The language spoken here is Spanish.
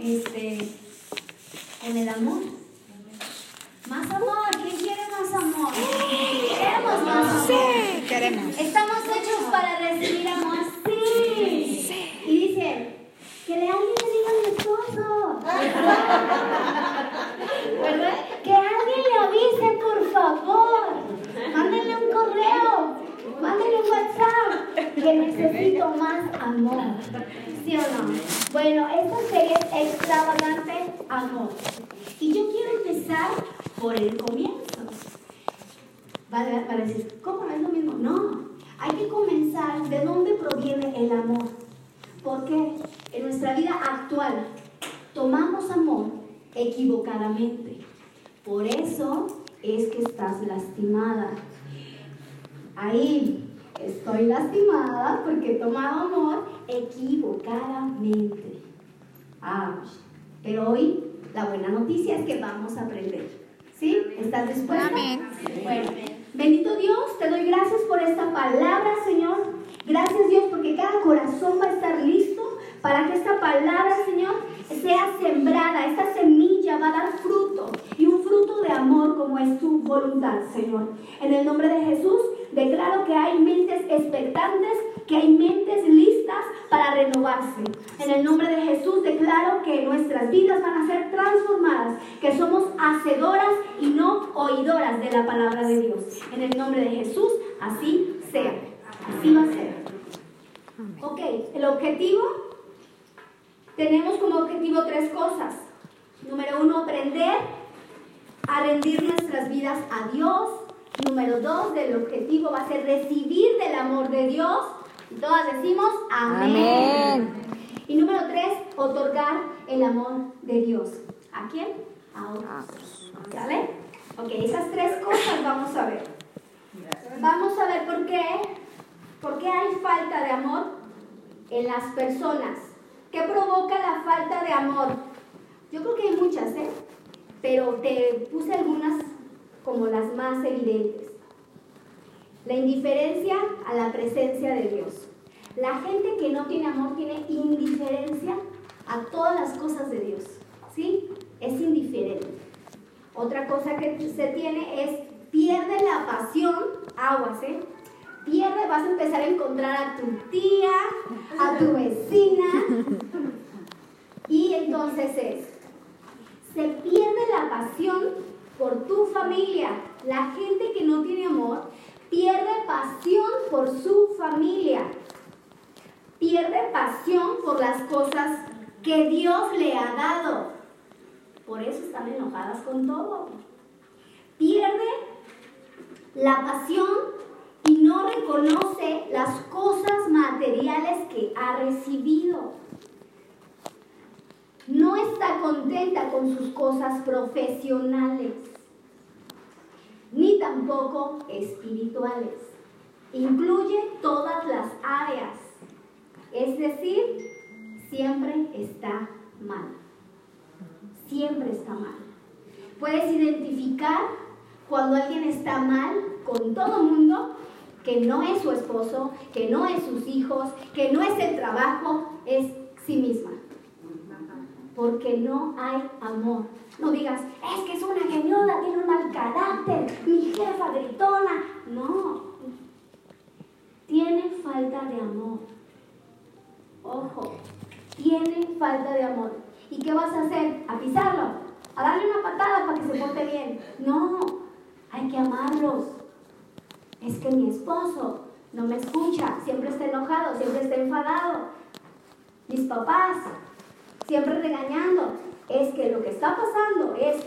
este, con el amor. Más amor, ¿quién quiere más amor? Queremos más amor. Sí, queremos. Estamos hechos para recibir amor. Sí. Y dice, que le alguien le diga a mi esposo. ¿Verdad? Que alguien le avise, por favor. Mándenle un correo. Mándenle un WhatsApp. Que necesito más amor. ¿Sí o no? Bueno, esta serie es extravagante amor. Y yo quiero empezar por el comienzo. Va a, va a decir, ¿cómo no es lo mismo? No, hay que comenzar de dónde proviene el amor. Porque en nuestra vida actual tomamos amor equivocadamente. Por eso es que estás lastimada. Ahí estoy lastimada porque he tomado amor equivocadamente. Ouch. Pero hoy la buena noticia es que vamos a aprender. ¿Sí? ¿Estás dispuesta? Amén. Bueno, bendito Dios, te doy gracias por esta palabra, Señor. Gracias Dios porque cada corazón va a estar listo para que esta palabra, Señor, sea sembrada, esta semilla va a dar fruto y un fruto de amor es tu voluntad, Señor. En el nombre de Jesús, declaro que hay mentes expectantes, que hay mentes listas para renovarse. En el nombre de Jesús, declaro que nuestras vidas van a ser transformadas, que somos hacedoras y no oidoras de la palabra de Dios. En el nombre de Jesús, así sea. Así va a ser. Ok, el objetivo tenemos como objetivo tres cosas. Número uno, aprender a rendir nuestras vidas a Dios. Número dos, el objetivo va a ser recibir del amor de Dios. Y todas decimos amén. Amén. Y número tres, otorgar el amor de Dios. ¿A quién? A otros. ¿Sale? Ok, esas tres cosas vamos a ver. Vamos a ver por qué, por qué hay falta de amor en las personas. ¿Qué provoca la falta de amor? Yo creo que hay. Pero te puse algunas como las más evidentes. La indiferencia a la presencia de Dios. La gente que no tiene amor tiene indiferencia a todas las cosas de Dios. ¿Sí? Es indiferente. Otra cosa que se tiene es pierde la pasión, aguas, ¿eh? Pierde, vas a empezar a encontrar a tu tía, a tu vecina. Y entonces es, por tu familia. La gente que no tiene amor pierde pasión por su familia. Pierde pasión por las cosas que Dios le ha dado. Por eso están enojadas con todo. Pierde la pasión y no reconoce las cosas materiales que ha recibido. Contenta con sus cosas profesionales, ni tampoco espirituales. Incluye todas las áreas. Es decir, siempre está mal. Siempre está mal. Puedes identificar cuando alguien está mal con todo el mundo, que no es su esposo, que no es sus hijos, que no es el trabajo, es sí misma. Porque no hay amor. No digas, es que es una geniuda, tiene un mal carácter, mi jefa gritona. No. Tiene falta de amor. Ojo, tiene falta de amor. ¿Y qué vas a hacer? ¿A pisarlo? ¿A darle una patada para que se porte bien? No, hay que amarlos. Es que mi esposo no me escucha, siempre está enojado, siempre está enfadado. Mis papás, siempre regañando. Es que lo que está pasando es